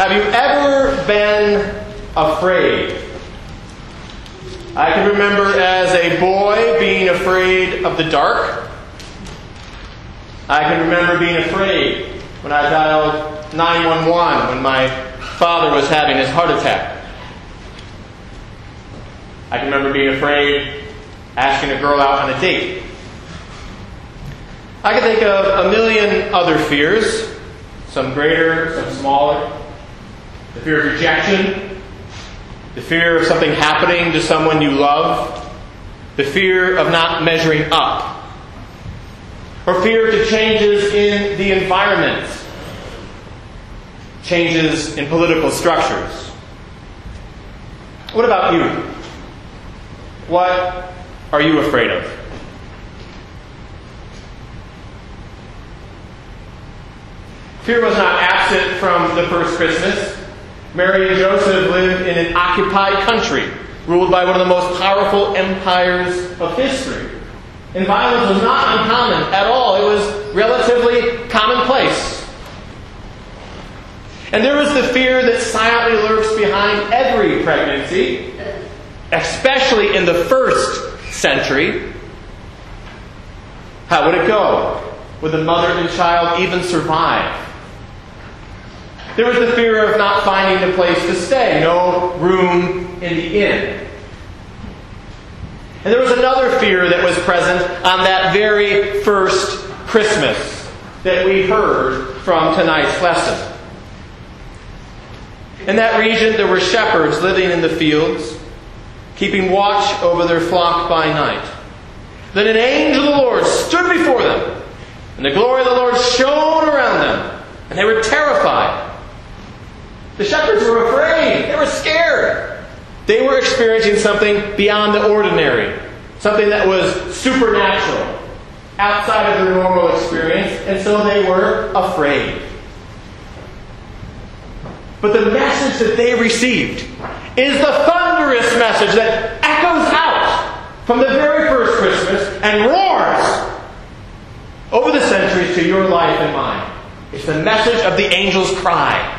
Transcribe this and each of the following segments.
Have you ever been afraid? I can remember as a boy being afraid of the dark. I can remember being afraid when I dialed 911 when my father was having his heart attack. I can remember being afraid asking a girl out on a date. I can think of a million other fears, some greater, some smaller. The fear of rejection, the fear of something happening to someone you love, the fear of not measuring up, or fear to changes in the environment, changes in political structures. What about you? What are you afraid of? Fear was not absent from the first Christmas. Mary and Joseph lived in an occupied country, ruled by one of the most powerful empires of history. And violence was not uncommon at all, it was relatively commonplace. And there was the fear that silently lurks behind every pregnancy, especially in the first century. How would it go? Would the mother and child even survive? There was the fear of not finding a place to stay, no room in the inn. And there was another fear that was present on that very first Christmas that we heard from tonight's lesson. In that region, there were shepherds living in the fields, keeping watch over their flock by night. Then an angel of the Lord stood before them, and the glory of the Lord shone around them, and they were terrified. The shepherds were afraid. They were scared. They were experiencing something beyond the ordinary, something that was supernatural, outside of their normal experience, and so they were afraid. But the message that they received is the thunderous message that echoes out from the very first Christmas and roars over the centuries to your life and mine. It's the message of the angel's cry.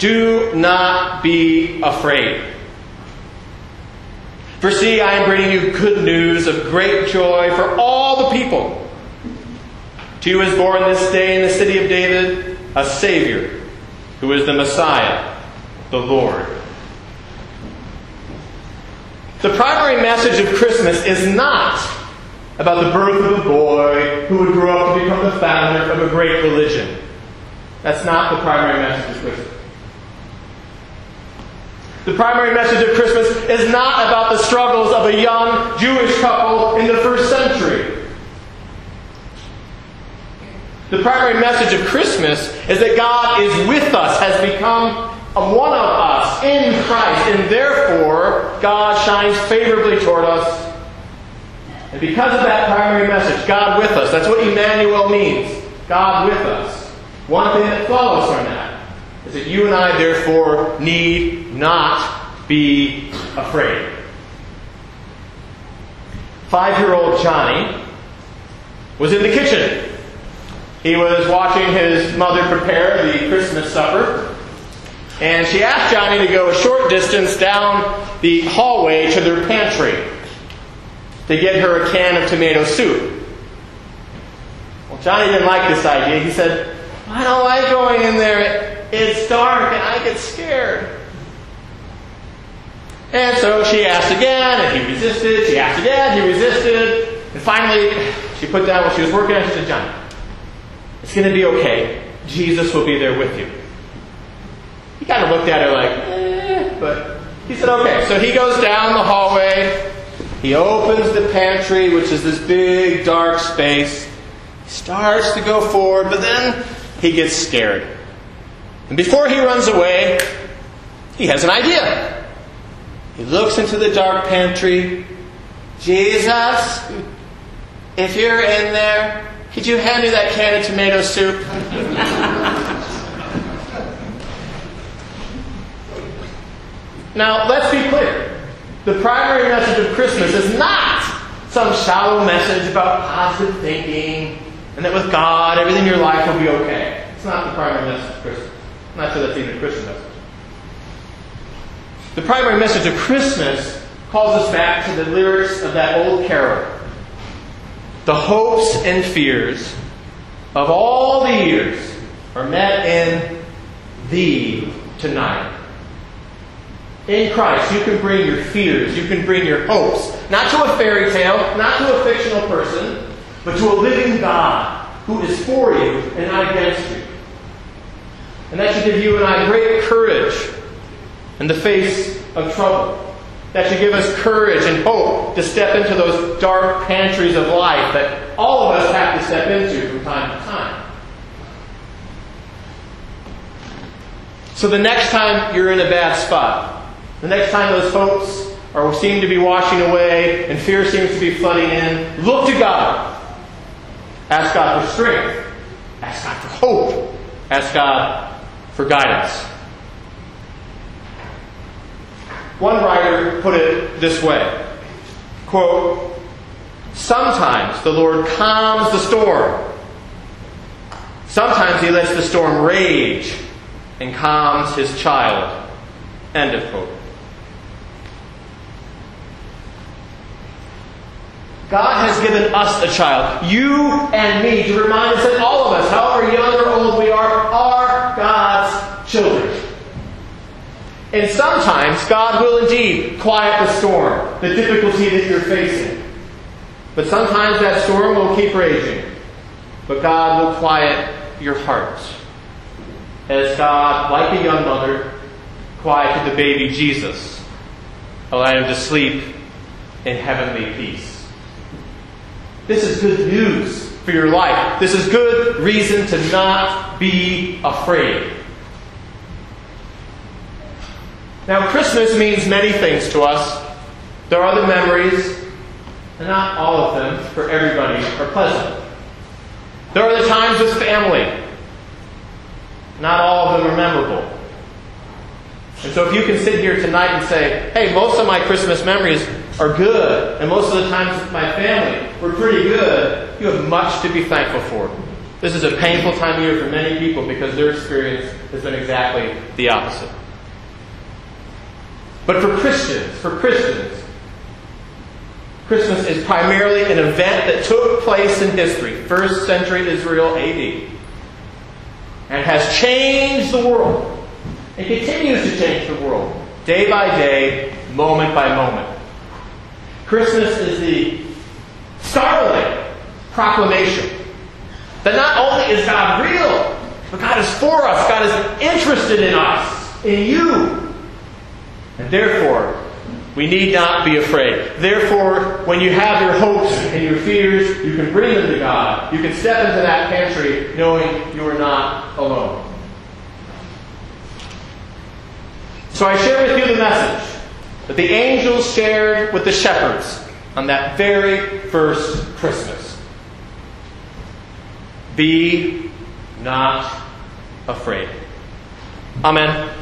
Do not be afraid. For see, I am bringing you good news of great joy for all the people. To you is born this day in the city of David a Savior who is the Messiah, the Lord. The primary message of Christmas is not about the birth of a boy who would grow up to become the founder of a great religion. That's not the primary message of Christmas. The primary message of Christmas is not about the struggles of a young Jewish couple in the first century. The primary message of Christmas is that God is with us, has become one of us in Christ, and therefore God shines favorably toward us. And because of that primary message, God with us, that's what Emmanuel means God with us. One thing that follows from that is that you and I, therefore, need not be afraid. Five year old Johnny was in the kitchen he was watching his mother prepare the Christmas supper, and she asked Johnny to go a short distance down the hallway to their pantry to get her a can of tomato soup. Well, Johnny didn't like this idea. He said, I don't like going in there. It's dark and I get scared. And so she asked again, and he resisted. She asked again, he resisted. And finally, she put down what she was working on. She said, Johnny, it's going to be okay. Jesus will be there with you. He kind of looked at her like, eh, but he said, okay. So he goes down the hallway. He opens the pantry, which is this big, dark space. He starts to go forward, but then he gets scared. And before he runs away, he has an idea. He looks into the dark pantry. Jesus, if you're in there, could you hand me that can of tomato soup? now, let's be clear. The primary message of Christmas is not some shallow message about positive thinking and that with God, everything in your life will be okay. It's not the primary message of Christmas. Not sure that's even a Christian message. The primary message of Christmas calls us back to the lyrics of that old carol. The hopes and fears of all the years are met in Thee tonight. In Christ, you can bring your fears, you can bring your hopes, not to a fairy tale, not to a fictional person, but to a living God who is for you and not against you. And that should give you and I great courage in the face of trouble. That should give us courage and hope to step into those dark pantries of life that all of us have to step into from time to time. So the next time you're in a bad spot, the next time those hopes are seem to be washing away and fear seems to be flooding in, look to God. Ask God for strength. Ask God for hope. Ask God for guidance. One writer put it this way quote, Sometimes the Lord calms the storm. Sometimes he lets the storm rage and calms his child. End of quote. God has given us a child, you and me, to remind us that all of us, however young or old we are, are God's children. And sometimes God will indeed quiet the storm, the difficulty that you're facing. But sometimes that storm will keep raging. But God will quiet your heart. As God, like a young mother, quieted the baby Jesus, allowing him to sleep in heavenly peace. This is good news for your life. This is good reason to not be afraid. Now, Christmas means many things to us. There are the memories, and not all of them, for everybody, are pleasant. There are the times with family. Not all of them are memorable. And so if you can sit here tonight and say, hey, most of my Christmas memories are good, and most of the times with my family were pretty good, you have much to be thankful for. This is a painful time of year for many people because their experience has been exactly the opposite. But for Christians, for Christians, Christmas is primarily an event that took place in history, first century Israel AD, and has changed the world. It continues to change the world, day by day, moment by moment. Christmas is the startling proclamation that not only is God real, but God is for us. God is interested in us, in you. And therefore, we need not be afraid. Therefore, when you have your hopes and your fears, you can bring them to God. You can step into that pantry knowing you are not alone. So I share with you the message that the angels shared with the shepherds on that very first Christmas. Be not afraid. Amen.